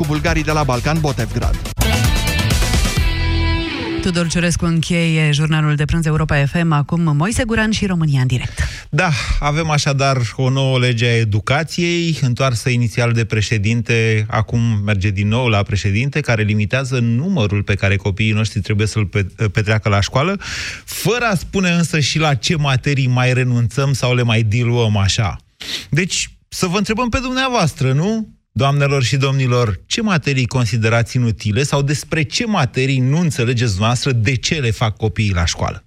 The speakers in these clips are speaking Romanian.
cu bulgarii de la Balcan Botevgrad. Tudor Ciurescu încheie jurnalul de prânz Europa FM, acum Moise Guran și România în direct. Da, avem așadar o nouă lege a educației, întoarsă inițial de președinte, acum merge din nou la președinte, care limitează numărul pe care copiii noștri trebuie să-l petreacă la școală, fără a spune însă și la ce materii mai renunțăm sau le mai diluăm așa. Deci, să vă întrebăm pe dumneavoastră, nu? Doamnelor și domnilor, ce materii considerați inutile sau despre ce materii nu înțelegeți noastră de ce le fac copiii la școală?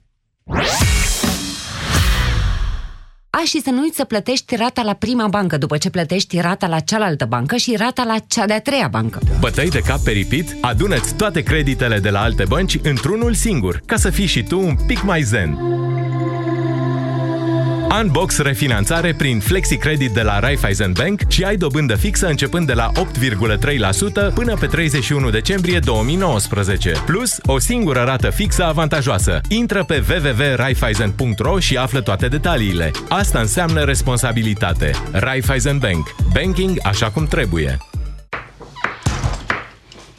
A, și să nu uiți să plătești rata la prima bancă după ce plătești rata la cealaltă bancă și rata la cea de-a treia bancă. Bătăi de cap peripit? Adună-ți toate creditele de la alte bănci într-unul singur, ca să fii și tu un pic mai zen. Unbox refinanțare prin FlexiCredit de la Raiffeisen Bank și ai dobândă fixă începând de la 8,3% până pe 31 decembrie 2019. Plus, o singură rată fixă avantajoasă. Intră pe www.raiffeisen.ro și află toate detaliile. Asta înseamnă responsabilitate. Raiffeisen Bank. Banking așa cum trebuie.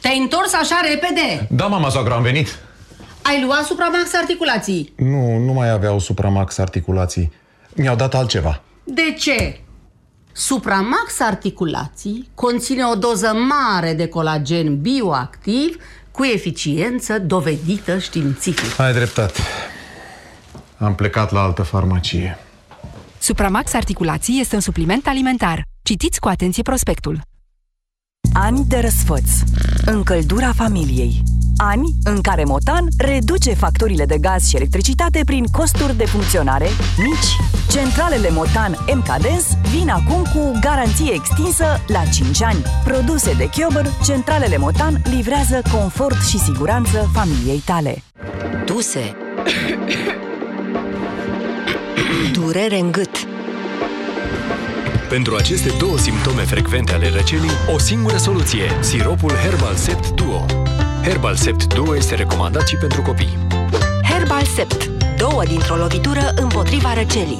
Te-ai întors așa repede? Da, mama soacră, am venit. Ai luat supramax articulații? Nu, nu mai aveau supramax articulații. Mi-au dat altceva. De ce? Supramax articulații conține o doză mare de colagen bioactiv cu eficiență dovedită științific. Ai dreptate. Am plecat la altă farmacie. Supramax articulații este un supliment alimentar. Citiți cu atenție prospectul. Ani de răsfăț. Încăldura familiei. Ani în care Motan reduce facturile de gaz și electricitate prin costuri de funcționare mici. Centralele Motan MKDens vin acum cu garanție extinsă la 5 ani. Produse de Chiober, centralele Motan livrează confort și siguranță familiei tale. Duse Durere în gât pentru aceste două simptome frecvente ale răcelii, o singură soluție, siropul Herbal Sept Duo. Herbal Sept Duo este recomandat și pentru copii. Herbal Sept. Două dintr-o lovitură împotriva răcelii.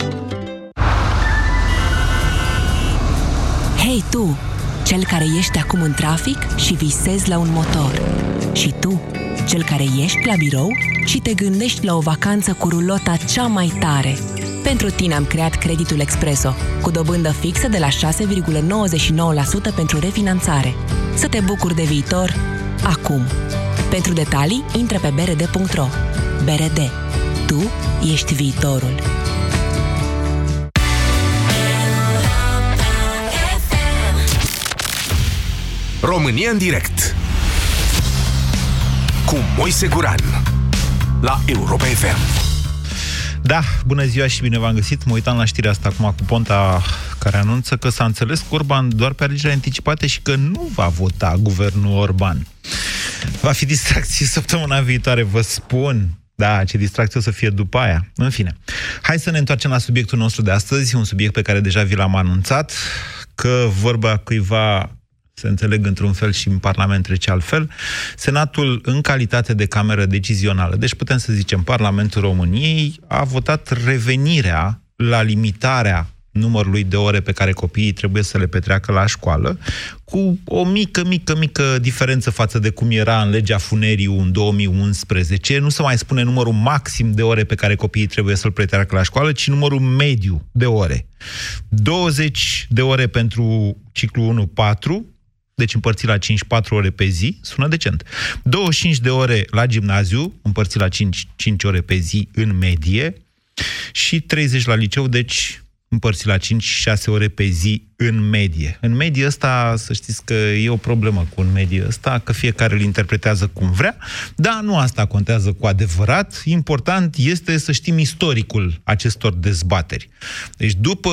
Hei tu, cel care ești acum în trafic și visezi la un motor. Și tu, cel care ești la birou și te gândești la o vacanță cu rulota cea mai tare – pentru tine am creat creditul Expreso, cu dobândă fixă de la 6,99% pentru refinanțare. Să te bucuri de viitor acum. Pentru detalii, intră pe brd.ro. BRD. Tu ești viitorul. România în direct cu Moise Guran la Europa FM. Da, bună ziua și bine v-am găsit. Mă uitam la știrea asta acum cu Ponta care anunță că s-a înțeles cu Orban doar pe alegeri anticipate și că nu va vota guvernul Orban. Va fi distracție săptămâna viitoare, vă spun. Da, ce distracție o să fie după aia. În fine. Hai să ne întoarcem la subiectul nostru de astăzi, un subiect pe care deja vi l-am anunțat, că vorba cuiva se înțeleg într-un fel și în Parlament trece altfel, Senatul, în calitate de cameră decizională, deci putem să zicem Parlamentul României, a votat revenirea la limitarea numărului de ore pe care copiii trebuie să le petreacă la școală, cu o mică, mică, mică diferență față de cum era în legea Funeriu în 2011. Nu se mai spune numărul maxim de ore pe care copiii trebuie să-l petreacă la școală, ci numărul mediu de ore. 20 de ore pentru ciclu 1, 4, deci împărțit la 5, 4 ore pe zi, sună decent. 25 de ore la gimnaziu, împărțit la 5, 5 ore pe zi în medie, și 30 la liceu, deci împărțit la 5-6 ore pe zi în medie. În medie ăsta, să știți că e o problemă cu în medie ăsta, că fiecare îl interpretează cum vrea, dar nu asta contează cu adevărat. Important este să știm istoricul acestor dezbateri. Deci după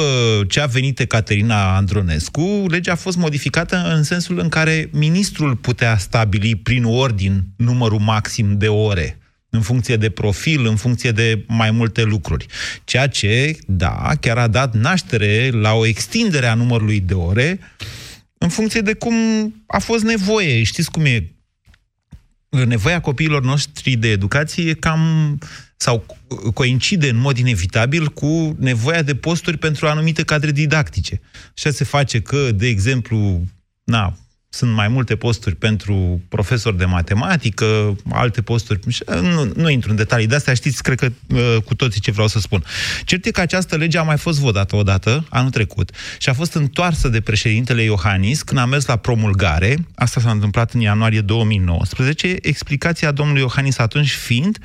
ce a venit Caterina Andronescu, legea a fost modificată în sensul în care ministrul putea stabili prin ordin numărul maxim de ore în funcție de profil, în funcție de mai multe lucruri. Ceea ce, da, chiar a dat naștere la o extindere a numărului de ore în funcție de cum a fost nevoie. Știți cum e? Nevoia copiilor noștri de educație e cam sau coincide în mod inevitabil cu nevoia de posturi pentru anumite cadre didactice. Așa se face că, de exemplu, na, Sunt mai multe posturi pentru profesori de matematică, alte posturi. Nu, nu intru în detalii de astea, știți, cred că uh, cu toții ce vreau să spun. Cert e că această lege a mai fost votată odată, anul trecut, și a fost întoarsă de președintele Iohannis când a mers la promulgare. Asta s-a întâmplat în ianuarie 2019. Explicația domnului Iohannis atunci fiind,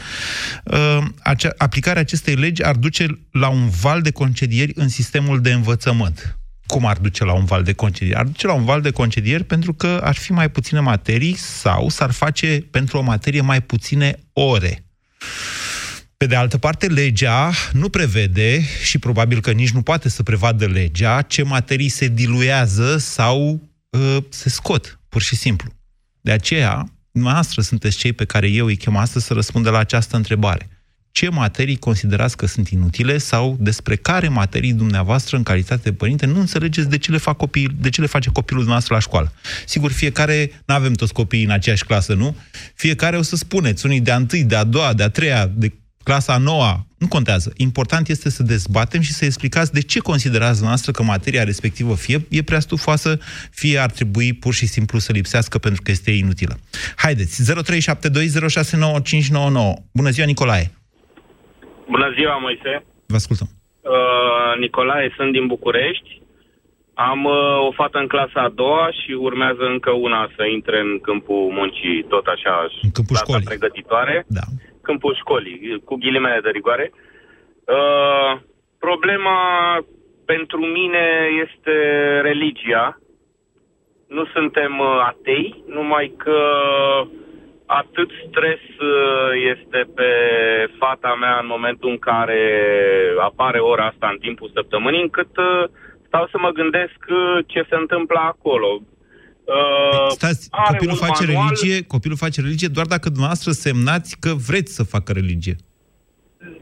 uh, acea, aplicarea acestei legi ar duce la un val de concedieri în sistemul de învățământ cum ar duce la un val de concedieri? Ar duce la un val de concedieri pentru că ar fi mai puține materii sau s-ar face pentru o materie mai puține ore. Pe de altă parte, legea nu prevede, și probabil că nici nu poate să prevadă legea, ce materii se diluează sau uh, se scot, pur și simplu. De aceea, noastră sunteți cei pe care eu îi chem astăzi să răspundă la această întrebare ce materii considerați că sunt inutile sau despre care materii dumneavoastră, în calitate de părinte, nu înțelegeți de ce le, fac copii, de ce le face copilul dumneavoastră la școală. Sigur, fiecare, nu avem toți copiii în aceeași clasă, nu? Fiecare o să spuneți, unii de a întâi, de a doua, de a treia, de clasa a noua, nu contează. Important este să dezbatem și să explicați de ce considerați noastră că materia respectivă fie e prea stufoasă, fie ar trebui pur și simplu să lipsească pentru că este inutilă. Haideți, 0372069599. Bună ziua, Nicolae! Bună ziua, Moise. Vă ascultăm. Uh, Nicolae, sunt din București. Am uh, o fată în clasa a doua și urmează încă una să intre în câmpul muncii, tot așa, în câmpul școlii. pregătitoare. Da. Câmpul școlii, cu ghilimele de rigoare. Uh, problema pentru mine este religia. Nu suntem uh, atei, numai că uh, atât stres uh, este pe fata mea în momentul în care apare ora asta în timpul săptămânii, încât uh, stau să mă gândesc uh, ce se întâmplă acolo. Uh, Stați, copilul face manual... religie, copilul face religie doar dacă dumneavoastră semnați că vreți să facă religie.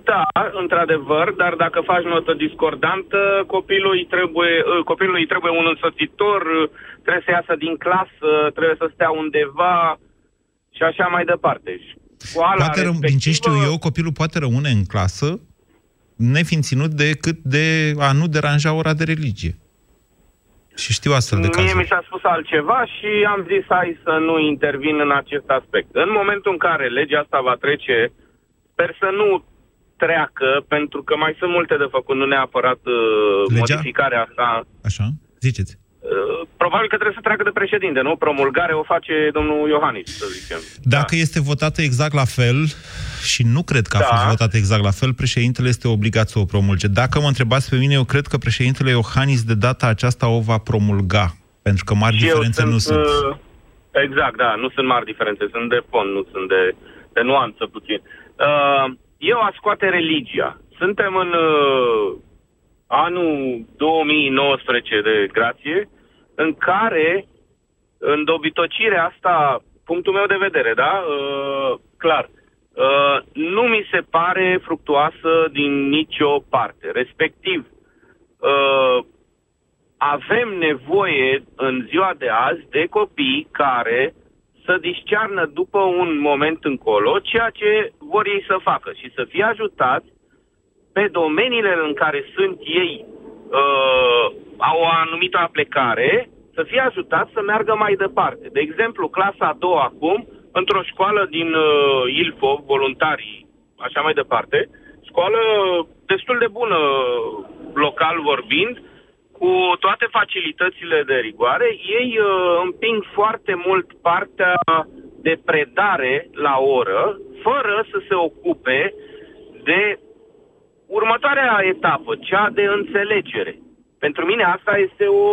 Da, într-adevăr, dar dacă faci notă discordantă, copilul trebuie, copilului trebuie un însoțitor, trebuie să iasă din clasă, trebuie să stea undeva, și așa mai departe. Școala poate respectivă... Din ce știu eu, copilul poate rămâne în clasă nefiind ținut decât de a nu deranja ora de religie. Și știu astfel de cazuri. Mie mi s-a spus altceva și am zis hai să nu intervin în acest aspect. În momentul în care legea asta va trece, sper să nu treacă, pentru că mai sunt multe de făcut, nu neapărat uh, legea? modificarea asta. Așa, ziceți. Uh, probabil că trebuie să treacă de președinte, nu? Promulgare o face domnul Iohannis, să zicem. Dacă da. este votată exact la fel, și nu cred că a da. fost votată exact la fel, președintele este obligat să o promulge. Dacă mă întrebați pe mine, eu cred că președintele Iohannis de data aceasta o va promulga, pentru că mari și diferențe sunt, nu sunt. Uh, exact, da, nu sunt mari diferențe, sunt de fond, nu sunt de, de nuanță puțin. Uh, eu aș scoate religia. Suntem în anul 2019 de grație, în care, în dobitocirea asta, punctul meu de vedere, da, uh, clar, uh, nu mi se pare fructuoasă din nicio parte. Respectiv, uh, avem nevoie în ziua de azi de copii care să discearnă după un moment încolo ceea ce vor ei să facă și să fie ajutați pe domeniile în care sunt ei uh, au o anumită aplecare, să fie ajutat să meargă mai departe. De exemplu, clasa a doua acum, într-o școală din uh, Ilfov, voluntarii, așa mai departe, școală destul de bună, local vorbind, cu toate facilitățile de rigoare, ei uh, împing foarte mult partea de predare la oră, fără să se ocupe de următoarea etapă, cea de înțelegere. Pentru mine asta este o,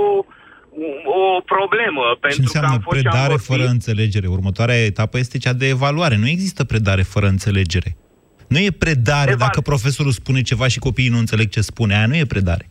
o problemă. Ce pentru înseamnă că am fost predare am fără înțelegere? Următoarea etapă este cea de evaluare. Nu există predare fără înțelegere. Nu e predare Eval... dacă profesorul spune ceva și copiii nu înțeleg ce spune. Aia nu e predare.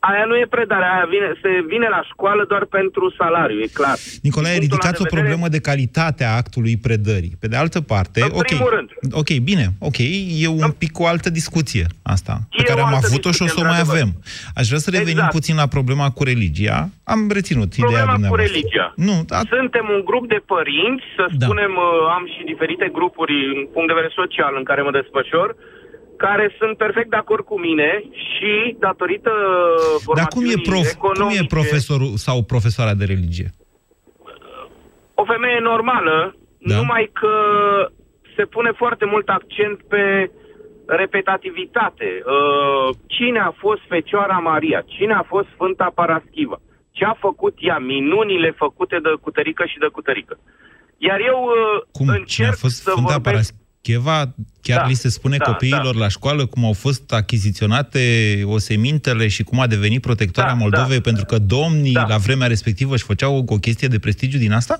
Aia nu e predare, aia vine, se vine la școală doar pentru salariu, e clar. Nicolae, ridicați o vedere... problemă de calitate a actului predării. Pe de altă parte, în ok, rând. ok, bine, ok, e un pic o altă discuție asta, pe care am avut-o și o să o mai avem. Aș vrea să revenim exact. puțin la problema cu religia. Am reținut problema ideea dumneavoastră. cu religia. Nu, da. Suntem un grup de părinți, să da. spunem, uh, am și diferite grupuri în punct de vedere social în care mă desfășor, care sunt perfect de acord cu mine și datorită Dar cum e, prof, cum e profesorul sau profesoara de religie? o femeie normală, da. numai că se pune foarte mult accent pe repetativitate. Uh, cine a fost Fecioara Maria? Cine a fost Sfânta Paraschiva? Ce a făcut ea? Minunile făcute de cutărică și de cutărică. Iar eu uh, Cum? încerc Cine a fost să Sfânta vorbesc... Parascheva? Chiar Da, li se spune da, copiilor da. la școală cum au fost achiziționate osemintele și cum a devenit protectoarea Da, Moldovei, da. pentru că domnii Da. la vremea respectivă își făceau o, o chestie de prestigiu din asta?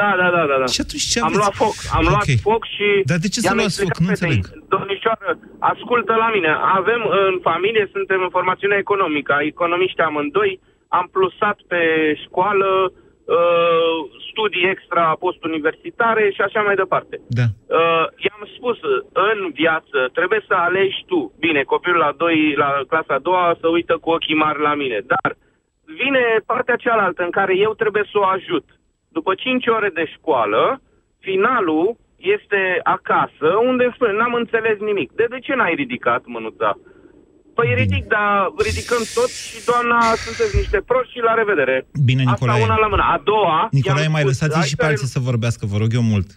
Da, da, da, da. da. Și atunci ce am aveți? luat foc, am luat Ok. foc și... Dar de ce să i-am luați foc? explicat Nu fetei, înțeleg. Domnișoară, ascultă la mine. Avem în familie, suntem în formațiune economică, economiști amândoi, am plusat pe școală uh, studii extra post-universitare și așa mai departe. Da. Uh, i-am spus, în viață trebuie să alegi tu. Bine, copilul la, doi, la clasa a doua să uită cu ochii mari la mine, dar vine partea cealaltă în care eu trebuie să o ajut. După 5 ore de școală, finalul este acasă, unde spune, n-am înțeles nimic. De, de ce n-ai ridicat mânuța? Păi ridic, dar ridicăm tot și doamna, sunteți niște proști și la revedere. Bine, Nicolae. Asta una la mână. A doua... Nicolae, i-am mai spus, lăsați hai și să pe alții să vorbească, vă rog eu mult.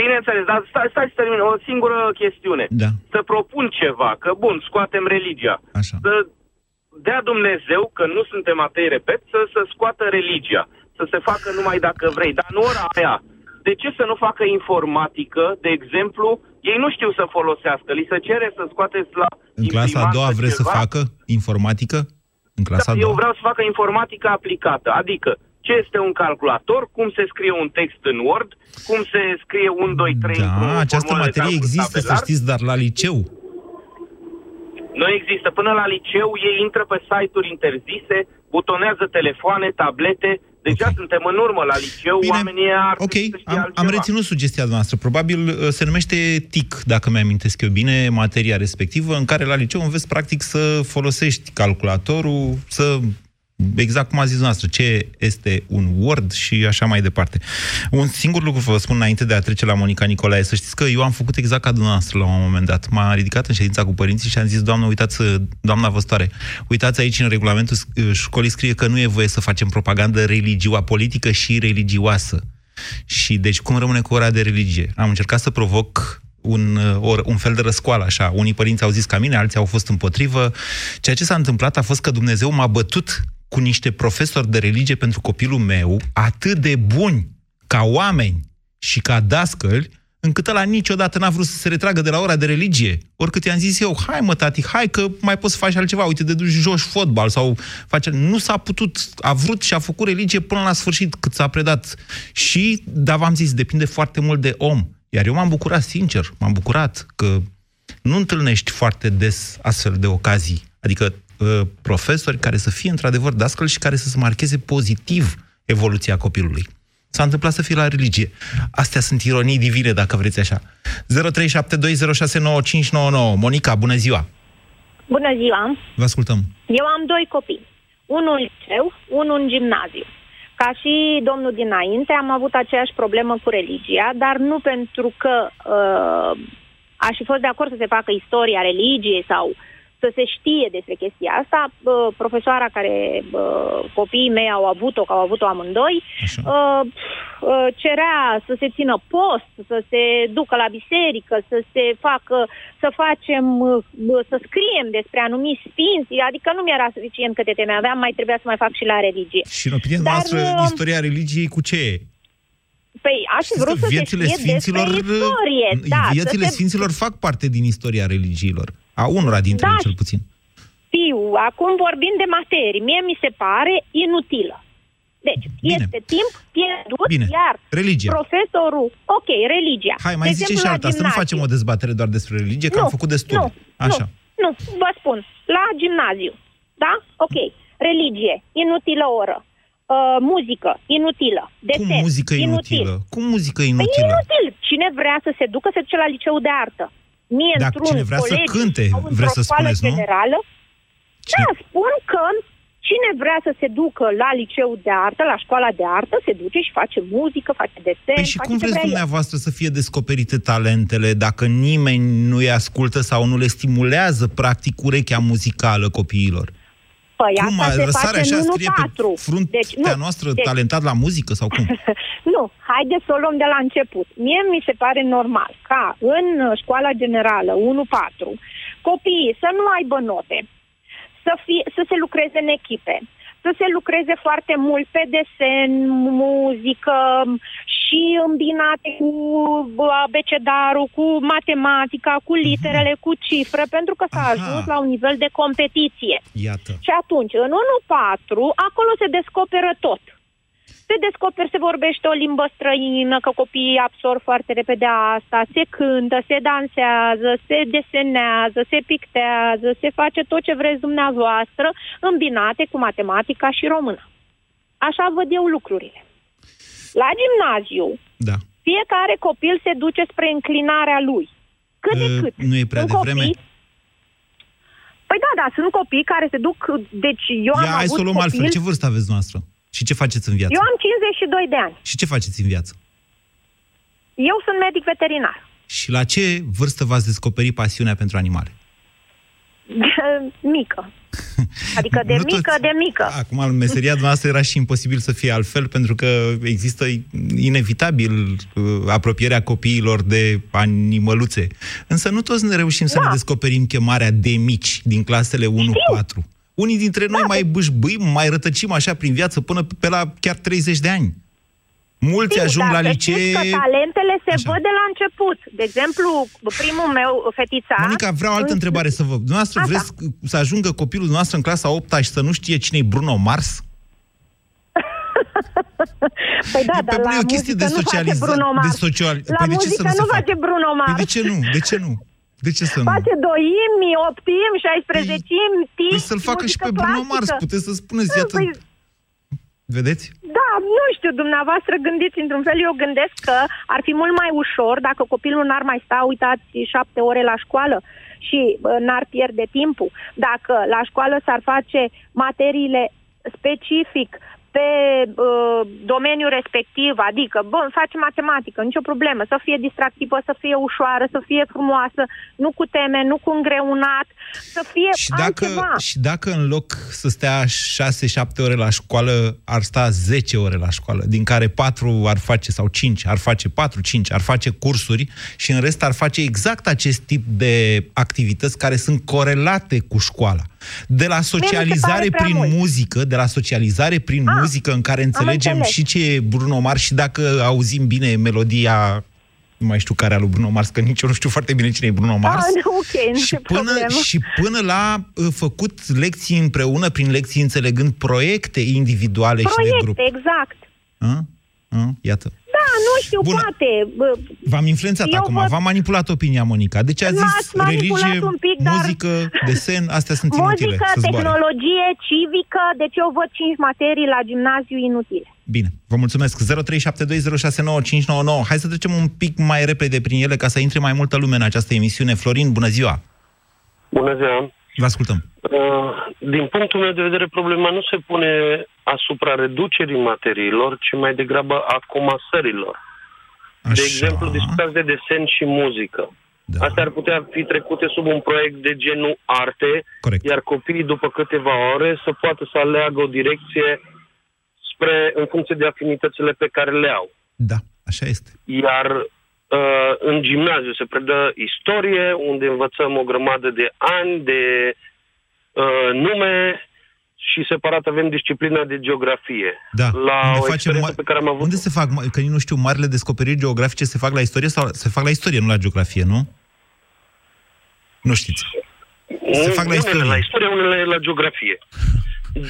Bineînțeles, dar stai, stai să termin. O singură chestiune. Da. Să propun ceva, că bun, scoatem religia. Așa. Să dea Dumnezeu, că nu suntem atei, repet, să, să scoată religia. Să se facă numai dacă vrei. Dar în ora aia, de ce să nu facă informatică, de exemplu? Ei nu știu să folosească. Li se cere să scoateți la În clasa a imprimantă doua vreți să ceva? facă informatică? În clasa Da, a eu doua? vreau să facă informatică aplicată, adică ce este un calculator, cum se scrie un text în Word, cum se scrie 1, 2, 3 într-o Da, această formulă de materie calcul există, să tabelar. știți, dar la liceu. Nu există. Până la liceu ei intră pe site-uri interzise, butonează telefoane, tablete. Deja Ok. suntem în urmă la liceu, Bine, oamenii ar ok, trebui să știe am, altceva. am reținut sugestia noastră. Probabil uh, se numește TIC, dacă mi-amintesc eu bine, materia respectivă, în care la liceu înveți practic să folosești calculatorul, să exact cum a zis noastră, ce este un Word și așa mai departe. Un singur lucru vă spun înainte de a trece la Monica Nicolae, să știți că eu am făcut exact ca dumneavoastră la un moment dat. M-a ridicat în ședința cu părinții și am zis, doamnă, uitați, doamna văstoare, uitați aici în regulamentul uh, școlii scrie că nu e voie să facem propagandă religioasă, politică și religioasă. Și deci cum rămâne cu ora de religie? Am încercat să provoc un, uh, or, un fel de răscoală, așa. Unii părinți au zis ca mine, alții au fost împotrivă. Ceea ce s-a întâmplat a fost că Dumnezeu m-a bătut cu niște profesori de religie pentru copilul meu, atât de buni ca oameni și ca dascăli, încât ăla niciodată n-a vrut să se retragă de la ora de religie. Oricât i-am zis eu, hai mă tati, hai că mai poți să faci altceva, uite, de duci joci fotbal sau face... Nu s-a putut, a vrut și a făcut religie până la sfârșit cât s-a predat. Și, dar v-am zis, depinde foarte mult de om. Iar eu m-am bucurat, sincer, m-am bucurat că nu întâlnești foarte des astfel de ocazii. Adică uh, profesori care să fie într-adevăr dascăl și care să se marcheze pozitiv evoluția copilului. S-a întâmplat să fie la religie. Astea sunt ironii divine, dacă vreți așa. 0372069599. Monica, bună ziua! Bună ziua! Vă ascultăm. Eu am doi copii. Unul în liceu, unul în gimnaziu. Ca și domnul dinainte, am avut aceeași problemă cu religia, dar nu pentru că uh, aș fi fost de acord să se facă istoria religiei sau să se știe despre chestia asta. Uh, profesoara care uh, copiii mei au avut-o, că au avut-o amândoi, uh, uh, cerea să se țină post, să se ducă la biserică, să se facă, să facem, uh, să scriem despre anumiți sfinți, adică nu mi-era suficient câte teme aveam, mai trebuia să mai fac și la religie. Și în opinia Dar, noastră, uh, istoria religiei cu ce e? Păi aș fi vrut să se viețile știe sfinților, despre istorie, da, viețile să se... sfinților fac parte din istoria religiilor. A unora dintre Da. ele, cel puțin. Știu, acum vorbim de materii. Mie mi se pare inutilă. Deci, Bine. este timp pierdut, Bine. iar Religia. profesorul... Ok, religia. Hai, mai De zice exemplu, și la alta, să nu gimnaziu. facem o dezbatere doar despre religie, că Nu, am făcut destul. Nu, Așa. nu, nu, vă spun. La gimnaziu, da? Ok. Religie, inutilă oră. Uh, muzică, inutilă. Desen, Cum muzică inutilă? Cum muzică Păi inutilă? inutil. Cine vrea să se ducă, se duce la liceu de artă. Mie, Dacă într-un cine vrea să colegiu cânte, sau într-o vreți să școală spuneți, nu? generală, da, spun că cine vrea să se ducă la liceu de artă, la școala de artă, se duce și face muzică, face desen, Păi și face cum ce vreți vrea el. dumneavoastră să fie descoperite talentele dacă nimeni nu îi ascultă sau nu le stimulează, practic, urechea muzicală copiilor? Păi Cum, asta se răsare face așa, în 1-4. scrie pe fruntea deci, nu, noastră deci, talentat la muzică sau cum? nu, haideți să o luăm de la început. Mie mi se pare normal ca în școala generală 1-4 copiii să nu aibă note, să, fie, să se lucreze în echipe, să se lucreze foarte mult pe desen, muzică și îmbinate cu abecedarul, cu matematica, cu literele, cu cifre, pentru că s-a Aha. ajuns la un nivel de competiție. Iată. Și atunci, în 1-4, acolo se descoperă tot. Se descoperă, se vorbește o limbă străină, că copiii absorb foarte repede asta, se cântă, se dansează, se desenează, se pictează, se face tot ce vreți dumneavoastră, îmbinate cu matematica și română. Așa văd eu lucrurile. La gimnaziu, Da. fiecare copil se duce spre înclinarea lui. Cât de Uh, cât. nu e prea Sunt devreme? copii- Păi da, da, sunt copii care se duc... Deci eu am Ia, hai avut să o luăm copil... altfel. Ce vârstă aveți noastră? Și ce faceți în viață? Eu am 52 de ani. Și ce faceți în viață? Eu sunt medic veterinar. Și la ce vârstă v-ați descoperit pasiunea pentru animale? mică. Adică de Nu mică, toți- de mică. Acum, meseria noastră era și imposibil să fie altfel, pentru că există inevitabil uh, apropierea copiilor de animăluțe. Însă nu toți ne reușim să Da. ne descoperim chemarea de mici din clasele 1-4. Unii dintre Da, noi mai bâșbâim, mai rătăcim așa prin viață până pe la chiar 30 de ani. Mulți Știu, ajung dar la să licee... știți că talentele se Așa. văd de la început. De exemplu, primul meu, fetița... Monica, vreau altă în- întrebare să vă... Dumneavoastră Așa. vreți să ajungă copilul noastră în clasa 8 și să nu știe cine e Bruno Mars? Păi da, E dar pe- la e o chestie muzică de nu face socializa- Bruno de Mars. social- La Păi de ce să muzică nu se nu facă? face Bruno Mars. Păi de ce nu? De ce nu? De ce să nu? Face doi imi, opt imi, 16 imi, timp, Păi să-l facă și pe Bruno Mars, puteți să spuneți, iată... Păi, Vedeți? Da, nu știu, dumneavoastră gândiți într-un fel, eu gândesc că ar fi mult mai ușor dacă copilul n-ar mai sta, uitați, șapte ore la școală și bă, n-ar pierde timpul. Dacă la școală s-ar face materiile specific pe uh, domeniul respectiv, adică, bun, face matematică, nicio problemă, să fie distractivă, să fie ușoară, să fie frumoasă, nu cu teme, nu cu îngreunat, să fie Și dacă, altceva. și dacă în loc să stea 6-7 ore la școală, ar sta 10 ore la școală, din care 4 ar face, sau 5, ar face 4-5, ar face cursuri și în rest ar face exact acest tip de activități care sunt corelate cu școala. De la socializare prea prin mult. muzică, de la socializare prin Ah, muzică în care înțelegem înțeles. și ce e Bruno Mars și dacă auzim bine melodia nu mai știu care a lui Bruno Mars, că nici eu nu știu foarte bine cine e Bruno Mars. Ah, nu, ok, nu și, e până, problemă. și până la uh, făcut lecții împreună, prin lecții înțelegând proiecte individuale și de Proiecte, grup. exact. A? A? Iată. Da, nu știu, Bună. poate. Bă, V-am influențat Eu acum, văd- v-am manipulat opinia, Monica. Deci a zis M-ați manipulat religie, un pic, dar- muzică, desen, astea sunt inutile. Muzică, să zboare. tehnologie, civică, deci eu văd cinci materii la gimnaziu inutile. Bine, vă mulțumesc. 0372069599. Hai să trecem un pic mai repede prin ele ca să intre mai multă lume în această emisiune. Florin, bună ziua! Bună ziua! Vă ascultăm. Uh, Din punctul meu de vedere, problema nu se pune asupra reducerii materiilor, ci mai degrabă a comasărilor. De exemplu, discutați de desen și muzică. Da. Astea ar putea fi trecute sub un proiect de genul arte, Corect. iar copiii după câteva ore să poată să aleagă o direcție spre, în funcție de afinitățile pe care le au. Da, așa este. Iar uh, în gimnaziu se predă istorie, unde învățăm o grămadă de ani, de uh, nume și separat avem disciplina de geografie. Da. La unde o facem experiență ma- pe care am avut Unde se fac, ma- că nici nu știu, marile descoperiri geografice se fac la istorie sau se fac la istorie, nu la geografie, nu? Nu știți. Se fac la unele istorie. la istorie, unele la geografie.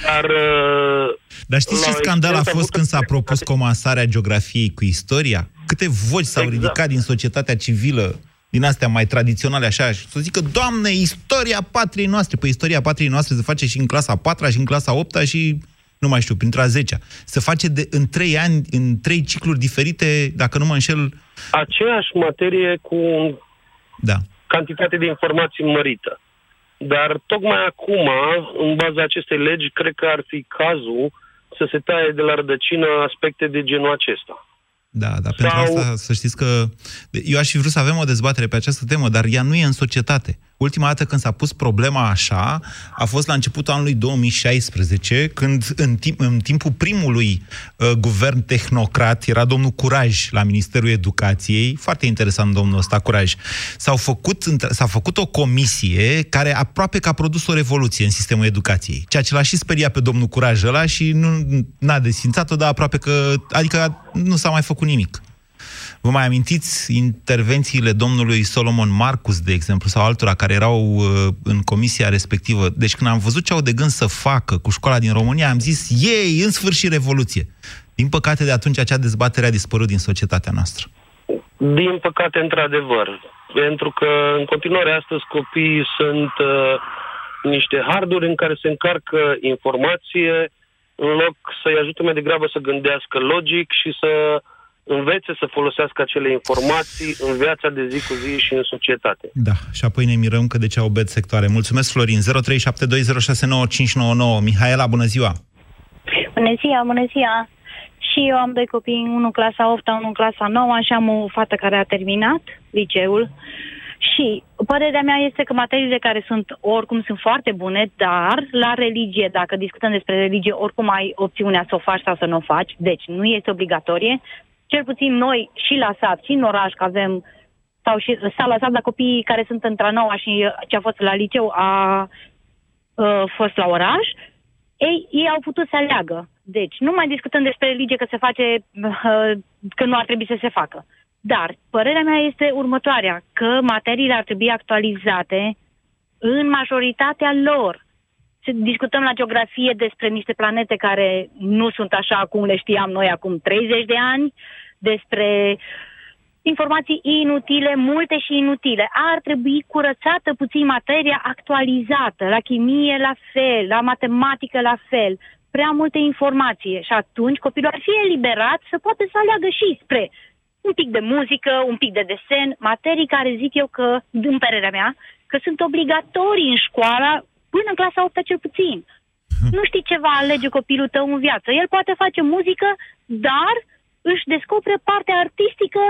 Dar... Uh, Dar știți ce la o scandal a experiență fost avută- când s-a propus comasarea geografiei cu istoria? Câte voci s-au Exact. ridicat din societatea civilă, din astea mai tradiționale așa, și să zică, Doamne, istoria patriei noastre. Păi istoria patriei noastre se face și în clasa 4 și în clasa 8 și, nu mai știu, printre a 10 Se face de, în trei ani, în trei cicluri diferite, dacă nu mă înșel, Aceeași materie cu da. cantitate de informații mărită. Dar tocmai acum, în baza acestei legi, cred că ar fi cazul să se taie de la rădăcină aspecte de genul acesta. Da, dar pentru asta să știți că... Eu aș fi vrut să avem o dezbatere pe această temă, dar ea nu e în societate. Ultima dată când s-a pus problema așa a fost la începutul anului 2016, când în, timp, în timpul primului uh, guvern tehnocrat, era domnul Curaj la Ministerul Educației, foarte interesant domnul ăsta, Curaj, s-au făcut, s-a făcut o comisie care aproape că a produs o revoluție în sistemul educației, ceea ce l-a și speriat pe domnul Curaj ăla și nu n-a desințat-o, dar aproape că, adică nu s-a mai făcut nimic. Vă mai amintiți intervențiile domnului Solomon Marcus, de exemplu, sau altora care erau uh, în comisia respectivă? Deci când am văzut ce au de gând să facă cu școala din România, am zis, ei, în sfârșit, revoluție. Din păcate, de atunci acea dezbatere a dispărut din societatea noastră. Din păcate, într-adevăr. Pentru că, în continuare, astăzi copiii sunt uh, niște harduri în care se încarcă informație în loc să-i ajute mai degrabă să gândească logic și să învețe să folosească acele informații în viața de zi cu zi și în societate. Da, și apoi ne mirăm că de ce au bet sectoare. Mulțumesc, Florin. 0372069599. Mihaela, bună ziua! Bună ziua, bună ziua! Și eu am doi copii, unul clasa 8 unul clasa 9 și am o fată care a terminat liceul. Și părerea mea este că materiile care sunt oricum sunt foarte bune, dar la religie, dacă discutăm despre religie, oricum ai opțiunea să o faci sau să nu o faci, deci nu este obligatorie, cel puțin noi și la sat, și în oraș, că avem, sau și s-a lăsat la copiii care sunt între noua și ce a fost la liceu a uh, fost la oraș, ei, ei au putut să aleagă. Deci, nu mai discutăm despre religie că se face, uh, că nu ar trebui să se facă. Dar, părerea mea este următoarea, că materiile ar trebui actualizate în majoritatea lor discutăm la geografie despre niște planete care nu sunt așa cum le știam noi acum 30 de ani, despre informații inutile, multe și inutile. Ar trebui curățată puțin materia actualizată, la chimie la fel, la matematică la fel, prea multe informații și atunci copilul ar fi eliberat să poată să aleagă și spre un pic de muzică, un pic de desen, materii care zic eu că, în părerea mea, că sunt obligatorii în școală până în clasa 8 cel puțin. Nu știi ce va alege copilul tău în viață. El poate face muzică, dar își descoperă partea artistică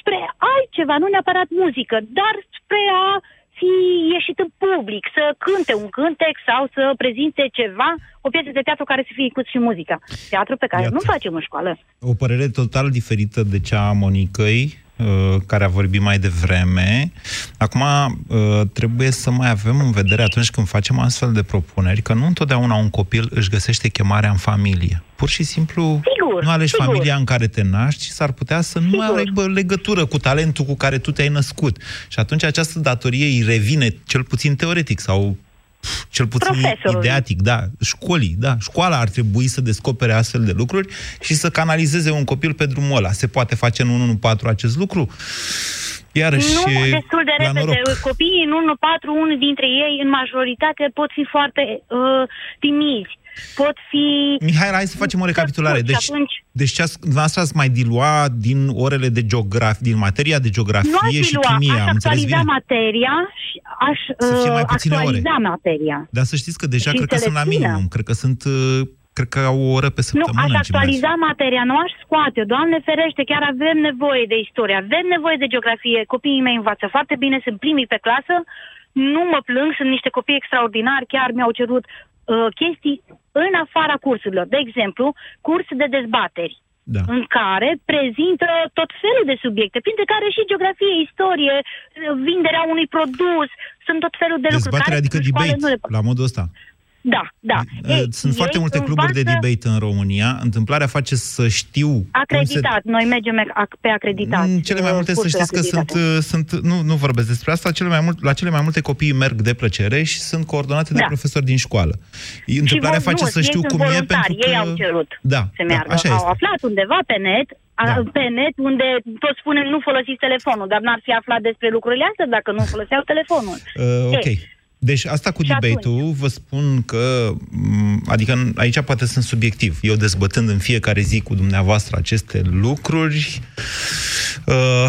spre altceva, nu neapărat muzică, dar spre a fi ieșit în public, să cânte un cântec sau să prezinte ceva, o piesă de teatru care să fie inclus și muzica. Teatru pe care Iată. nu facem în școală. O părere total diferită de cea a Monicăi. Uh, care a vorbit mai devreme. Acum, uh, trebuie să mai avem în vedere atunci când facem astfel de propuneri că nu întotdeauna un copil își găsește chemarea în familie. Pur și simplu sigur, nu alegi sigur. familia în care te naști și s-ar putea să nu mai aibă legătură cu talentul cu care tu te-ai născut. Și atunci această datorie îi revine, cel puțin teoretic sau cel puțin ideatic, da, școlii, da, școala ar trebui să descopere astfel de lucruri și să canalizeze un copil pe drumul ăla. Se poate face în 114 acest lucru? Iarăși, nu destul de repede. Noroc. Copiii în 1-4, unul dintre ei, în majoritate, pot fi foarte uh, timizi pot fi... Mihai, hai să facem o recapitulare. Deci, atunci... deci ce dumneavoastră ați mai dilua din orele de geografie, din materia de geografie și dilua, chimie, aș am înțeles bine? materia și aș să fie mai uh, puține actualiza ore. materia. Dar să știți că deja și cred că sunt la minimum. Cred că sunt uh, cred că au o oră pe săptămână. Nu, aș actualiza materia, nu aș scoate Doamne ferește, chiar avem nevoie de istorie, avem nevoie de geografie. Copiii mei învață foarte bine, sunt primii pe clasă, nu mă plâng, sunt niște copii extraordinari, chiar mi-au cerut uh, chestii în afara cursurilor. De exemplu, curs de dezbateri. Da. în care prezintă tot felul de subiecte, printre care și geografie, istorie, vinderea unui produs, sunt tot felul de lucruri. Dezbatere adică debate, le... la modul ăsta. Da, da. Ei, Sunt foarte multe cluburi de debate în România. Întâmplarea face să știu... Acreditat. Se... Noi mergem pe acreditat. Mm, cele mai multe, să știți că sunt, sunt... Nu, nu vorbesc despre asta. Cele mai mult, la cele mai multe copii merg de plăcere și sunt coordonate da. de profesori din școală. Întâmplarea face să știu cum e pentru că... Ei au cerut da, să meargă. Da, așa au este. aflat undeva pe net da. pe net, unde toți spunem nu folosiți telefonul, dar n-ar fi aflat despre lucrurile astea dacă nu foloseau telefonul. Uh, ok. Ei, deci asta cu debate-ul, vă spun că, adică aici poate sunt subiectiv. Eu dezbătând în fiecare zi cu dumneavoastră aceste lucruri, uh,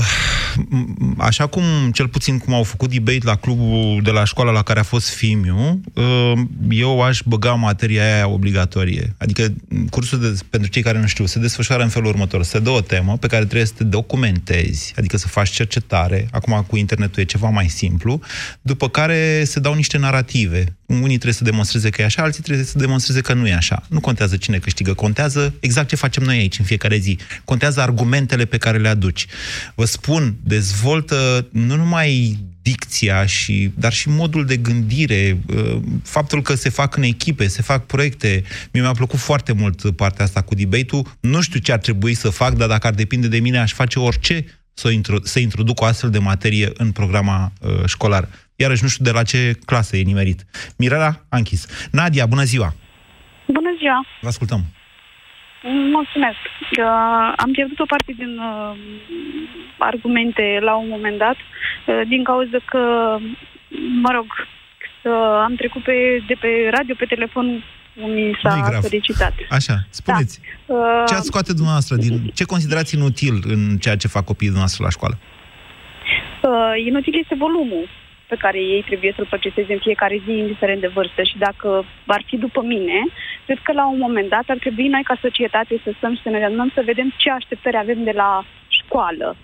m- așa cum, cel puțin cum au făcut debate la clubul de la școala la care a fost Fimiu, uh, eu aș băga materia aia obligatorie. Adică cursul, de, pentru cei care nu știu, se desfășoară în felul următor. Se dă o temă pe care trebuie să te documentezi, adică să faci cercetare. Acum cu internetul e ceva mai simplu. După care se dau niște narrative. Unii trebuie să demonstreze că e așa, alții trebuie să demonstreze că nu e așa. Nu contează cine câștigă, contează exact ce facem noi aici în fiecare zi. Contează argumentele pe care le aduci. Vă spun, dezvoltă nu numai dicția, și, dar și modul de gândire, uh, faptul că se fac în echipe, se fac proiecte. Mie mi-a plăcut foarte mult partea asta cu debate-ul. Nu știu ce ar trebui să fac, dar dacă ar depinde de mine, aș face orice să, o intro- să introduc o astfel de materie în programa uh, școlar. Iarăși nu știu de la ce clasă e nimerit. Mirela, a închis. Nadia, bună ziua! Bună ziua! Vă ascultăm. Mulțumesc. Uh, am pierdut o parte din uh, argumente la un moment dat, uh, din cauza că, mă rog, uh, am trecut pe, de pe radio pe telefon mi Nu-i s-a grav. solicitat. Așa, spuneți. Uh, Ce ați scoate dumneavoastră din... Ce considerați inutil în ceea ce fac copiii dumneavoastră la școală? uh, inutil este volumul pe care ei trebuie să-l proceseze în fiecare zi, indiferent de vârstă. Și dacă ar fi după mine, cred că la un moment dat ar trebui noi ca societate să stăm și să ne adunăm să vedem ce așteptări avem de la școală.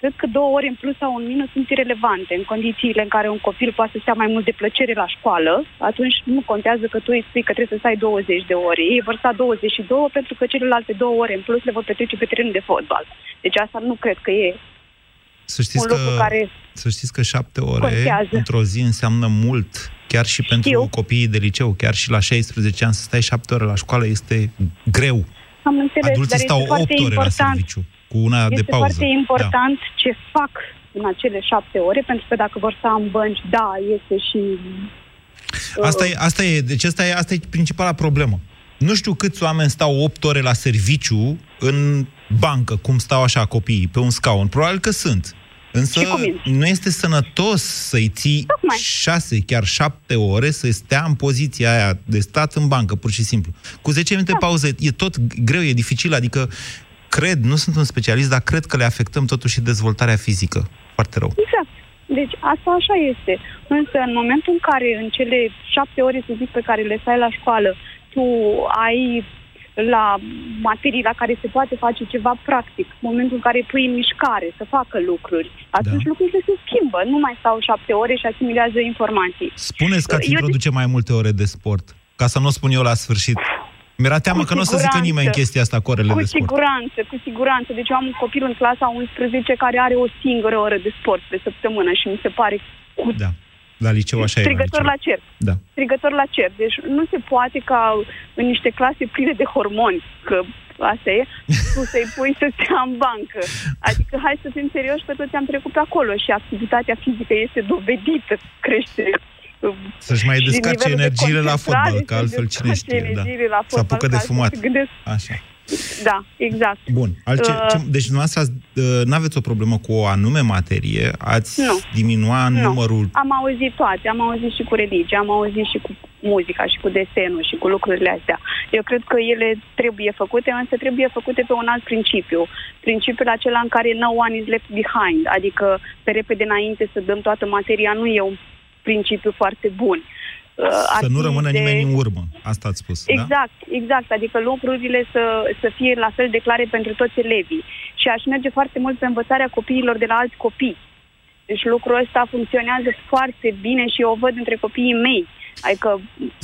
Cred că două ore în plus sau în minus sunt irelevante. În condițiile în care un copil poate să stea mai mult de plăcere la școală, atunci nu contează că tu îi spui că trebuie să stai 20 de ore. Ei vor sta 22 pentru că celelalte două ore în plus le vor petrece pe terenul de fotbal. Deci asta nu cred că e Să știți, un că, lucru care să știți că șapte ore contează. într-o zi înseamnă mult, chiar și pentru Știu. copiii de liceu, chiar și la 16 ani să stai șapte ore la școală este greu. Am înțeles, Adulții dar stau este foarte 8 ore la important. serviciu, cu una este de pauză. Da. foarte important ce fac în acele șapte ore, pentru că dacă vor sta în bănci, da, este și... Asta e, asta e, deci asta e, asta e principala problemă. Nu știu câți oameni stau 8 ore la serviciu în bancă, cum stau așa copiii, pe un scaun. Probabil că sunt. Însă Și cu mine. nu este sănătos să-i ții Tocmai. șase, chiar șapte ore să stea în poziția aia de stat în bancă, pur și simplu. Cu 10 minute Da. pauză e tot greu, e dificil, adică cred, nu sunt un specialist, dar cred că le afectăm totuși dezvoltarea fizică. Foarte rău. Exact. Deci asta așa este. Însă în momentul în care în cele șapte ore, să zic, pe care le stai la școală, tu ai la materii la care se poate face ceva practic, în momentul în care îi pui în mișcare, să facă lucruri, atunci Da. lucrurile se schimbă. Nu mai stau șapte ore și asimilează informații. Spuneți că ați Eu introduce mai multe ore de sport, ca să nu o spun eu la sfârșit. Mi-era teamă Cu că nu o să zică siguranță. nimeni chestia asta cu orele Cu de sport. siguranță, cu siguranță. Deci eu am un copil în clasa 11 care are o singură oră de sport pe săptămână și mi se pare cu Da. La liceu așa e. La strigător liceu. la cer. Da. Strigător la cer. Deci nu se poate ca în niște clase pline de hormoni, că asta e, tu să-i pui să stea în bancă. Adică hai să fim serioși că toți am trecut pe acolo și activitatea fizică este dovedită, crește uh, Să-și mai și descarce nivelul de energiile la concentrare, fotbal, că să-și altfel cine descarce știe. Da. energiile la Să fotbal, apucă că de altfel fumat. se gândesc Așa. Da, exact. Bun. Alce... Uh, ce... Deci dumneavoastră ați- uh, n-aveți o problemă cu o anume materie, ați Nu. diminua Nu. numărul... Am auzit toate, am auzit și cu religie, am auzit și cu muzica și cu desenul și cu lucrurile astea. Eu cred că ele trebuie făcute, însă trebuie făcute pe un alt principiu. Principiul acela în care no one is left behind, adică pe repede înainte să dăm toată materia, nu e un principiu foarte bun. Uh, ar Să nu fi rămână de- nimeni în urmă. Asta ați spus, da? Exact, exact. Adică lucrurile să, să fie la fel de clare pentru toți elevii. Și aș merge foarte mult pe învățarea copiilor de la alți copii. Deci lucrul ăsta funcționează foarte bine și eu o văd între copiii mei. Adică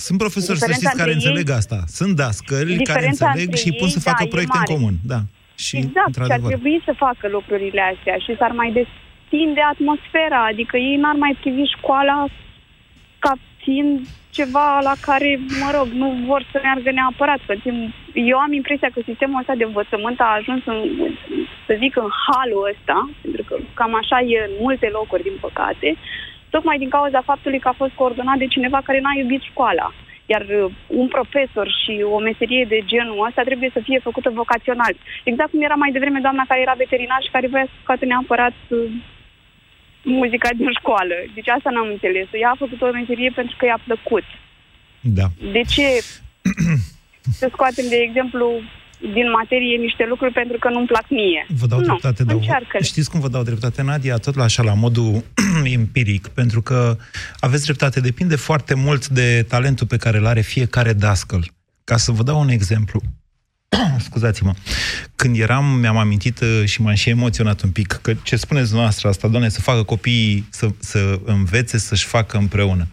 Sunt profesori, să diferența știți, care între ei- înțeleg asta. Sunt dascăli care Diferența înțeleg între și îi pun ei, să facă da, e proiecte în mare. comun. Da. Și, exact, și ar într-adevăr, trebui să facă lucrurile astea și s-ar mai destinde atmosfera, adică ei n-ar mai privi școala ca fiind ceva la care, mă rog, nu vor să meargă neapărat. Că tim- eu am impresia că sistemul ăsta de învățământ a ajuns, în, să zic, în halul ăsta, pentru că cam așa e în multe locuri, din păcate, tocmai din cauza faptului că a fost coordonat de cineva care n-a iubit școala. Iar uh, un profesor și o meserie de genul ăsta trebuie să fie făcută vocațional. Exact cum era mai devreme doamna care era veterinar și care voia să scoată neapărat uh, muzica din școală. Deci asta n-am înțeles. Ea a făcut o meserie pentru că i-a plăcut. Da. De ce să scoatem, de exemplu, din materie niște lucruri pentru că nu-mi plac mie. Vă dau nu, dreptate, dar încearcă. știți cum vă dau dreptate, Nadia? Tot la așa, la modul empiric, pentru că aveți dreptate, depinde foarte mult de talentul pe care îl are fiecare dascăl. Ca să vă dau un exemplu, scuzați-mă, când eram, mi-am amintit uh, și m-am și emoționat un pic, că ce spuneți noastră asta, doamne, să facă copiii să, să învețe să-și facă împreună.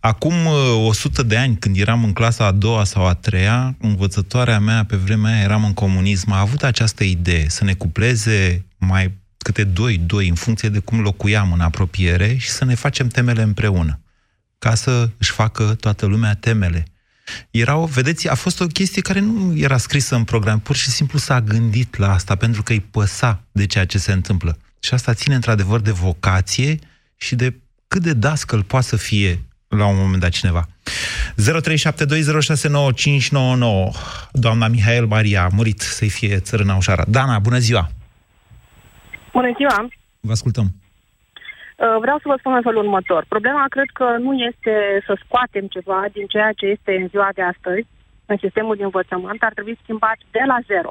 Acum uh, 100 de ani, când eram în clasa a doua sau a treia, învățătoarea mea pe vremea aia eram în comunism, a avut această idee să ne cupleze mai câte doi, doi, în funcție de cum locuiam în apropiere și să ne facem temele împreună, ca să își facă toată lumea temele. Era o, vedeți, a fost o chestie care nu era scrisă în program, pur și simplu s-a gândit la asta, pentru că îi păsa de ceea ce se întâmplă. Și asta ține într-adevăr de vocație și de cât de dascăl poate să fie la un moment dat cineva. 0372069599 Doamna Mihail Maria a murit să-i fie țărâna ușoară. Dana, bună ziua! Bună ziua! Vă ascultăm. Uh, Vreau să vă spun în felul următor. Problema cred că nu este să scoatem ceva din ceea ce este în ziua de astăzi, în sistemul de învățământ, ar trebui schimbat de la zero.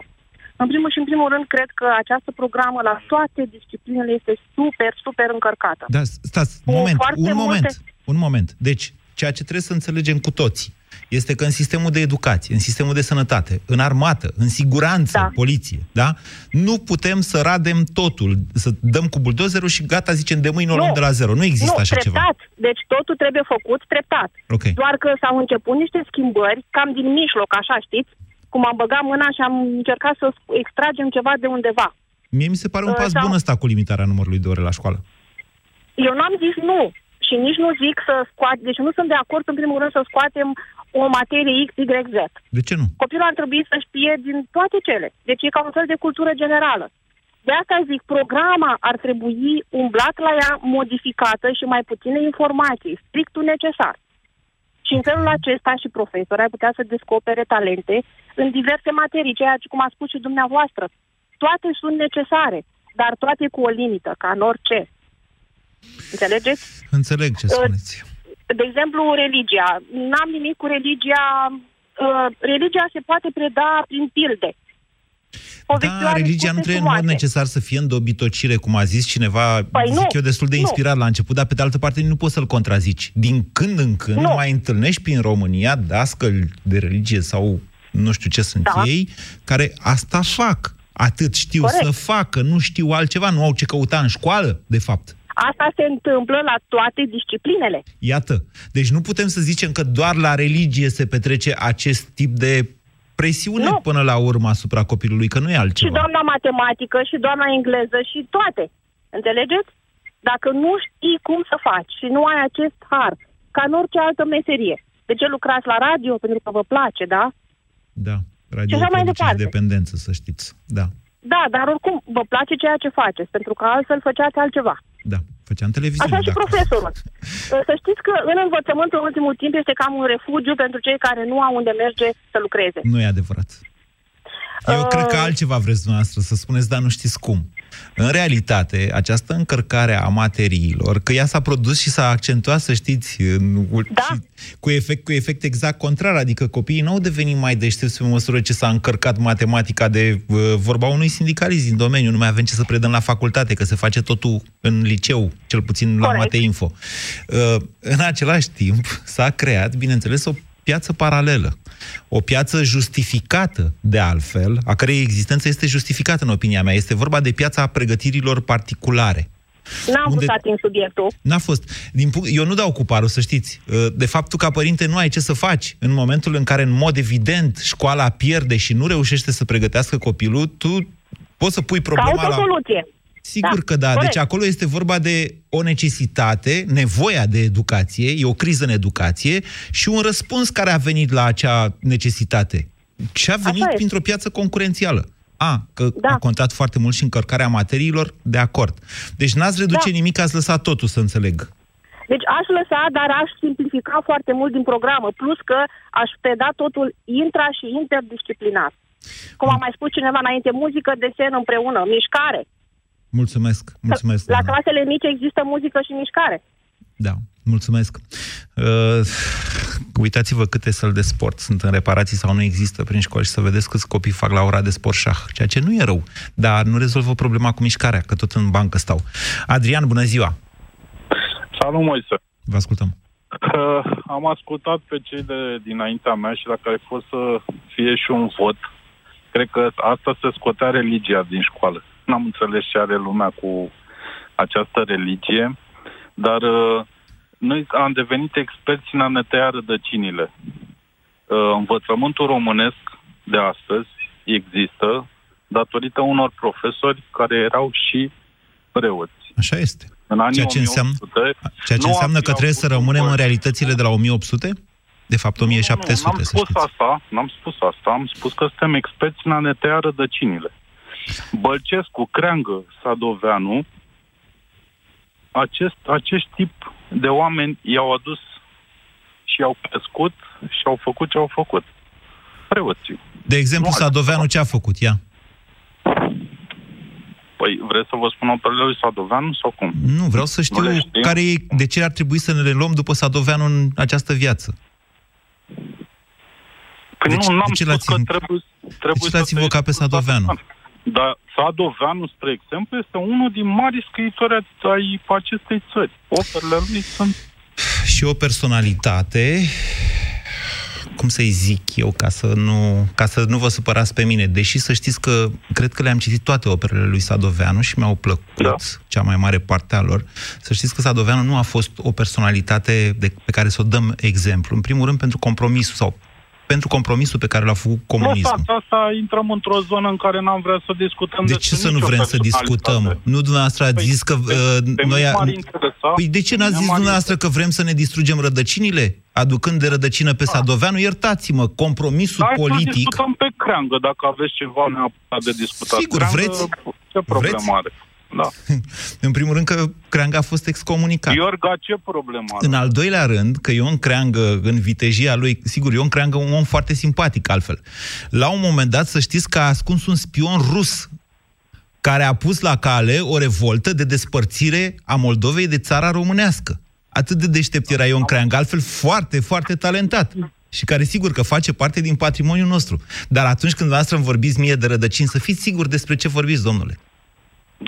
În primul și în primul rând, cred că această programă la toate disciplinele este super, super încărcată. Da, stați, un Cu moment, foarte un moment, multe- un moment. Deci, ceea ce trebuie să înțelegem cu toții este că în sistemul de educație, în sistemul de sănătate, în armată, în siguranță, da. poliție, da? Nu putem să radem totul, să dăm cu buldozerul și gata, zicem, de mâine o luăm de la zero. Nu există nu, așa treptat. ceva. Deci totul trebuie făcut treptat. Ok. Doar că s-au început niște schimbări cam din mijloc, așa știți? Cum am băgat mâna și am încercat să extragem ceva de undeva. Mie mi se pare un Uh, pas sau- bun ăsta cu limitarea numărului de ore la școală. Eu n-am zis nu și nici nu zic să scoat, deci nu sunt de acord în primul rând să scoatem o materie X, Y, Z. De ce nu? Copilul ar trebui să știe din toate cele. Deci e ca un fel de cultură generală. De asta zic, programa ar trebui umblat la ea modificată și mai puține informații, strictul necesar. Și în felul acesta și profesori ar putea să descopere talente în diverse materii, ceea ce, cum a spus și dumneavoastră, toate sunt necesare, dar toate cu o limită, ca în orice. Înțelegeți? Înțeleg ce Uh, spuneți. De exemplu, religia. N-am nimic cu religia. Uh, religia se poate preda prin pilde. Da, Povestioare religia nu scurte, trebuie în mod frumoase. necesar să fie în dobitocire, cum a zis cineva, Păi zic nu, eu, destul de nu. inspirat la început, dar pe de altă parte nu poți să-l contrazici. Din când în când Nu. mai întâlnești prin România dascăli de religie sau nu știu ce sunt Da. ei, care asta fac. Atât știu Corect. să facă, nu știu altceva, nu au ce căuta în școală, de fapt. Asta se întâmplă la toate disciplinele. Iată. Deci nu putem să zicem că doar la religie se petrece acest tip de presiune Nu. până la urmă asupra copilului, că nu e Și altceva. doamna matematică, și doamna engleză, și toate. Înțelegeți? Dacă nu știi cum să faci și nu ai acest har, ca în orice altă meserie. De ce lucrați la radio? Pentru că vă place, da? Da. Radio Și așa mai produce departe. și dependență, să știți. Da. Da, dar oricum vă place ceea ce faceți, pentru că altfel făceați altceva. Da. Făceam televiziune. Așa și da. profesorul. Să știți că în învățământ în ultimul timp este cam un refugiu pentru cei care nu au unde merge să lucreze. Nu e adevărat. Eu Uh, cred că altceva vreți dumneavoastră să spuneți, dar nu știți cum. În realitate, această încărcare a materiilor, că ea s-a produs și s-a accentuat, să știți, în, Da. și cu, efect, cu efect exact contrar, adică copiii nu au devenit mai deștepți pe măsură ce s-a încărcat matematica de uh, vorba unui sindicalist din domeniu, nu mai avem ce să predăm la facultate, că se face totul în liceu, cel puțin la Corect. Mate Info. Uh, în același timp, s-a creat, bineînțeles, o piață paralelă. O piață justificată, de altfel, a cărei existență este justificată, în opinia mea. Este vorba de piața pregătirilor particulare. N-am Unde- vrut să ating subiectul. N-a fost. Din punct, eu nu dau cu parul, să știți. Uh, De fapt, tu ca părinte nu ai ce să faci. În momentul în care, în mod evident, școala pierde și nu reușește să pregătească copilul, tu poți să pui problema Caut o la... soluție. Sigur că da. corect. Deci acolo este vorba de o necesitate, nevoia de educație, e o criză în educație și un răspuns care a venit la acea necesitate. Și a venit este. printr-o piață concurențială. A, că Da. a contat foarte mult și încărcarea materiilor, de acord. Deci n-ați reduce Da. nimic, ați lăsat totul, să înțeleg. Deci aș lăsa, dar aș simplifica foarte mult din programă, plus că aș preda totul intra și interdisciplinar. Cum a mai spus cineva înainte, muzică, desen împreună, mișcare. Mulțumesc, mulțumesc. La doamna. clasele mici există muzică și mișcare. Da, mulțumesc. Uh, uitați-vă câte săli de sport sunt în reparații sau nu există prin școli și să vedeți câți copii fac la ora de sport șah, ceea ce nu e rău, dar nu rezolvă problema cu mișcarea, că tot în bancă stau. Adrian, bună ziua! Salut, Moise! Vă ascultăm. Uh, am ascultat pe cei de dinaintea mea și dacă ai fost să fie și un vot, cred că asta se scotea religia din școală. N-am înțeles ce are lumea cu această religie, dar uh, noi am devenit experți în a ne tăia rădăcinile. Uh, învățământul românesc de astăzi există datorită unor profesori care erau și preoți. Așa este. În anii Ceea ce 1800, înseamnă, ceea ce nu înseamnă am că fi trebuie să avut rămânem un în realitățile de la 1800? De fapt, 1700, Nu, n-am să spus știți. asta, n-am spus asta, am spus că suntem experți în a ne tăia rădăcinile. Bălcescu, Creangă, Sadoveanu, acest, acest tip de oameni i-au adus și i-au crescut și au făcut ce au făcut. Preoții. De exemplu, Nu, Sadoveanu ce a făcut? Ia. Păi, vreți să vă spun operele lui Sadoveanu sau cum? Nu, vreau să știu Nu le știm? care e, de ce ar trebui să ne luăm după Sadoveanu în această viață. Păi De nu, ce- n-am de ce spus l-ați că in- trebuie, De trebuie ce l-ați să te- invocat pe Sadoveanu? Dar Sadoveanu, spre exemplu, este unul din mari scriitori ai acestei țări. Operele lui sunt Și o personalitate, cum să-i zic eu, ca să, nu, ca să nu vă supărați pe mine, deși să știți că cred că le-am citit toate operele lui Sadoveanu și mi-au plăcut da. cea mai mare parte a lor, să știți că Sadoveanu nu a fost o personalitate de, pe care să o dăm exemplu. În primul rând pentru compromisul sau pentru compromisul pe care l-a făcut comunismul. Lăsați asta, intrăm într-o zonă în care n-am vrea să discutăm De despre ce să nu nicio vrem să personalitate. discutăm? Nu dumneavoastră ați Păi, zis că... pe- uh, pe noi mine a... m-ar interesa, Păi de ce pe n-ați mine zis m-ar dumneavoastră că vrem să ne distrugem rădăcinile? Aducând de rădăcină pe Sadoveanu, iertați-mă, compromisul Hai să politic... discutăm pe creangă, dacă aveți ceva neapărat de discutat. Sigur, Creangă, vreți? Ce problemă Vreți? are? Da. În primul rând că Creangă a fost excomunicat. Iorga, ce problemă are? În al doilea rând, că Ion Creangă, în vitejia lui, sigur, Ion Creangă un om foarte simpatic altfel. La un moment dat, să știți că a ascuns un spion rus care a pus la cale o revoltă de despărțire a Moldovei de țara românească. Atât de deștept era Ion Creangă, altfel foarte, foarte talentat. Și care sigur că face parte din patrimoniul nostru. Dar atunci când dumneavoastră îmi vorbiți mie de rădăcini, să fiți siguri despre ce vorbiți, domnule.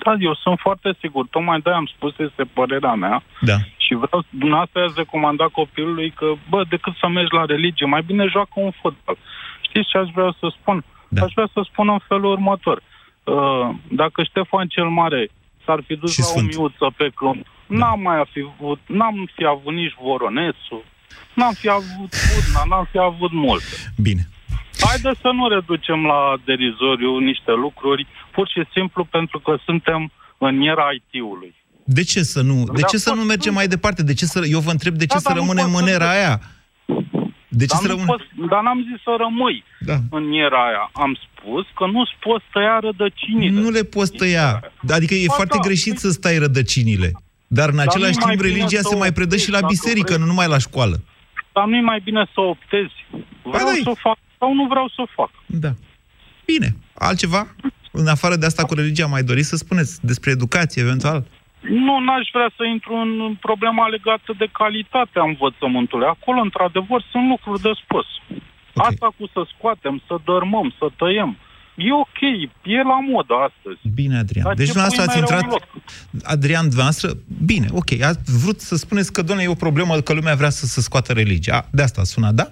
Da, eu sunt foarte sigur. Tocmai de am spus, este părerea mea. Da. Și vreau, dumneavoastră ați recomandat copilului că, bă, decât să mergi la religie, mai bine joacă un fotbal. Știți ce aș vrea să spun? Da. Aș vrea să spun în felul următor. Uh, dacă Ștefan cel Mare s-ar fi dus Și la Sfânt. o miuță pe clump, da. n-am mai fi avut, n-am fi avut nici Voronețu, n-am fi avut Budna, n-am fi avut multe. Bine. Haideți să nu reducem la derizoriu niște lucruri, pur și simplu pentru că suntem în era IT-ului. De ce să nu, de Da, ce să nu pot- mergem mai departe? De ce să, eu vă întreb de ce Da, să dar nu rămânem pot în să- era aia? De ce dar, să nu rămânem? poți, dar n-am zis să rămâi Da. în era aia. Am spus că nu-ți poți tăia rădăcinile. Nu le poți tăia. Adică e Ba foarte da, greșit să stai rădăcinile. Dar în Dar același nu-i mai timp bine religia să se o mai predă și la optezi, dacă biserică, vrei. nu numai la școală. Dar nu-i mai bine să optezi. Vreau da. să o fac sau nu vreau să o fac. Da. Bine. Altceva? În afară de asta cu religia, mai doriți să spuneți despre educație, eventual? Nu, n-aș vrea să intru în problema legată de calitatea învățământului. Acolo, într-adevăr, sunt lucruri de spus. Okay. Asta cu să scoatem, să dărmăm, să tăiem, e ok, e la modă astăzi. Bine, Adrian. Dar Deci ce dumneavoastră ați pui mereu intrat... în Adrian, dumneavoastră, bine, ok, ați vrut să spuneți că, doamne, e o problemă că lumea vrea să se scoată religia. De asta sună, da?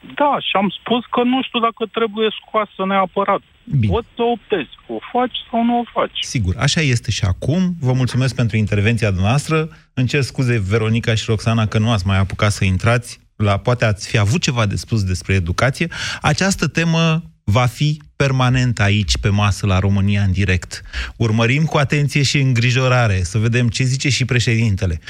Da, și am spus că nu știu dacă trebuie scoasă neapărat. Bine. Poți să optezi, o faci sau nu o faci. Sigur, așa este și acum. Vă mulțumesc pentru intervenția noastră. Îmi cer scuze, Veronica și Roxana, că nu ați mai apucat să intrați. La, poate ați fi avut ceva de spus despre educație. Această temă va fi permanent aici, pe masă, la România în direct. Urmărim cu atenție și îngrijorare să vedem ce zice și președintele.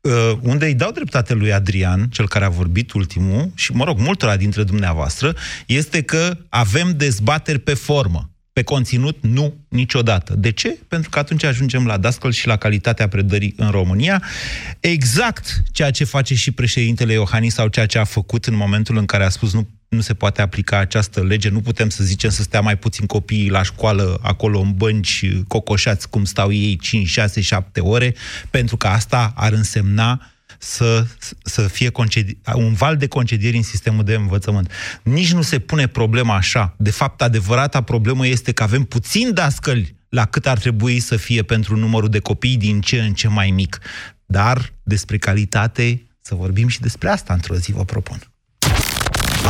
Uh, unde îi dau dreptate lui Adrian, cel care a vorbit ultimul, și, mă rog, multora dintre dumneavoastră, este că avem dezbateri pe formă. Pe conținut, nu niciodată. De ce? Pentru că atunci ajungem la dascăl și la calitatea predării în România. Exact ceea ce face și președintele Iohannis sau ceea ce a făcut în momentul în care a spus nu nu se poate aplica această lege, nu putem să zicem să stea mai puțin copiii la școală, acolo în bănci, cocoșați cum stau ei 5, 6, 7 ore, pentru că asta ar însemna să, să fie concedi- un val de concedieri în sistemul de învățământ. Nici nu se pune problema așa. De fapt, adevărata problemă este că avem puțin dascăli la cât ar trebui să fie pentru numărul de copii din ce în ce mai mic. Dar despre calitate să vorbim și despre asta într-o zi, vă propun.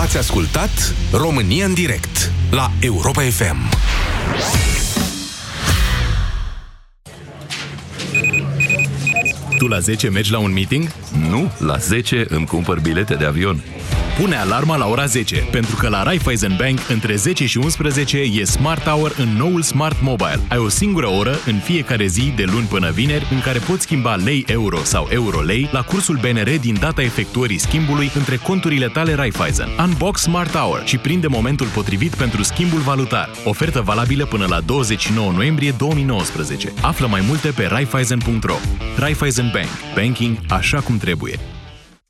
Ați ascultat România în direct la Europa FM. Tu la 10 mergi la un meeting? Nu, la 10 îmi cumpăr bilete de avion. Pune alarma la ora 10, pentru că la Raiffeisen Bank între 10 și 11 e Smart Hour în noul Smart Mobile. Ai o singură oră în fiecare zi de luni până vineri în care poți schimba lei-euro sau euro-lei la cursul BNR din data efectuării schimbului între conturile tale Raiffeisen. Unbox Smart Hour și prinde momentul potrivit pentru schimbul valutar. Ofertă valabilă până la 29 noiembrie 2019. Află mai multe pe raiffeisen.ro. Raiffeisen Bank. Banking așa cum trebuie.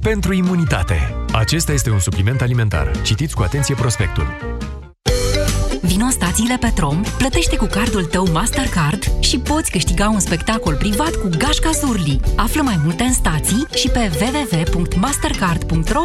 pentru imunitate. Acesta este un supliment alimentar. Citiți cu atenție prospectul. Vino în stațiile Petrom, plătește cu cardul tău Mastercard și poți câștiga un spectacol privat cu Gașca Zurli. Află mai multe în stații și pe www.mastercard.ro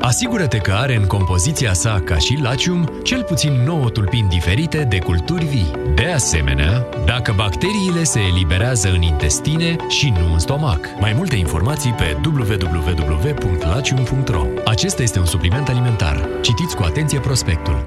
Asigură-te că are în compoziția sa, ca și Lacium, cel puțin 9 tulpini diferite de culturi vii. De asemenea, dacă bacteriile se eliberează în intestine și nu în stomac. Mai multe informații pe www.lacium.ro Acesta este un supliment alimentar. Citiți cu atenție prospectul.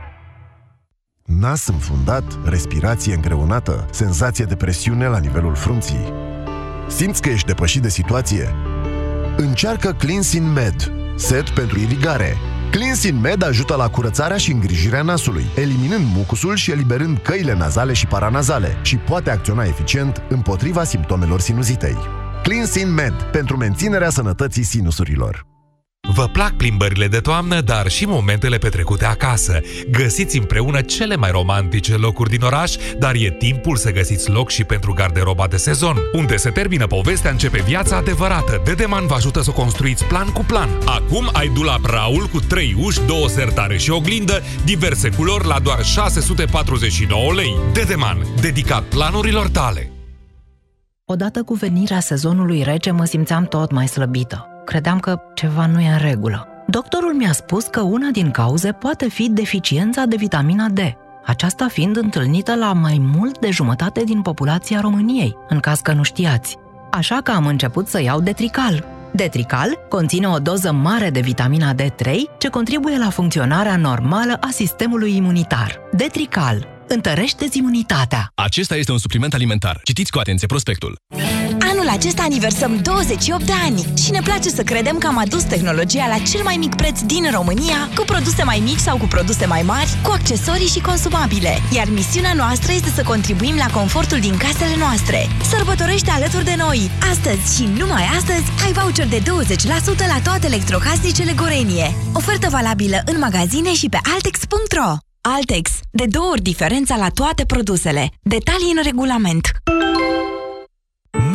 Nas înfundat, respirație îngreunată, senzație de presiune la nivelul frunții. Simți că ești depășit de situație? Încearcă Cleansin Med, set pentru irigare. Cleansin Med ajută la curățarea și îngrijirea nasului, eliminând mucusul și eliberând căile nazale și paranazale și poate acționa eficient împotriva simptomelor sinuzitei. Cleansin Med, pentru menținerea sănătății sinusurilor. Vă plac plimbările de toamnă, dar și momentele petrecute acasă. Găsiți împreună cele mai romantice locuri din oraș, dar e timpul să găsiți loc și pentru garderoba de sezon. Unde se termină povestea, începe viața adevărată. Dedeman vă ajută să o construiți plan cu plan. Acum ai dulap Raul cu 3 uși, 2 sertare și oglindă, diverse culori la doar 649 lei. Dedeman, dedicat planurilor tale. Odată cu venirea sezonului rece mă simțeam tot mai slăbită. Credeam că ceva nu e în regulă. Doctorul mi-a spus că una din cauze poate fi deficiența de vitamina D, aceasta fiind întâlnită la mai mult de jumătate din populația României, în caz că nu știați. Așa că am început să iau Detrical. Detrical conține o doză mare de vitamina D3 ce contribuie la funcționarea normală a sistemului imunitar. Detrical întărește imunitatea. Acesta este un supliment alimentar. Citiți cu atenție prospectul. Anul acesta aniversăm 28 de ani și ne place să credem că am adus tehnologia la cel mai mic preț din România, cu produse mai mici sau cu produse mai mari, cu accesorii și consumabile. Iar misiunea noastră este să contribuim la confortul din casele noastre. Sărbătorește alături de noi! Astăzi și numai astăzi ai voucher de 20% la toate electrocasnicele Gorenie. Ofertă valabilă în magazine și pe altex.ro Altex. De două ori diferența la toate produsele. Detalii în regulament.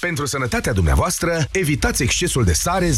Pentru sănătatea dumneavoastră, evitați excesul de sare,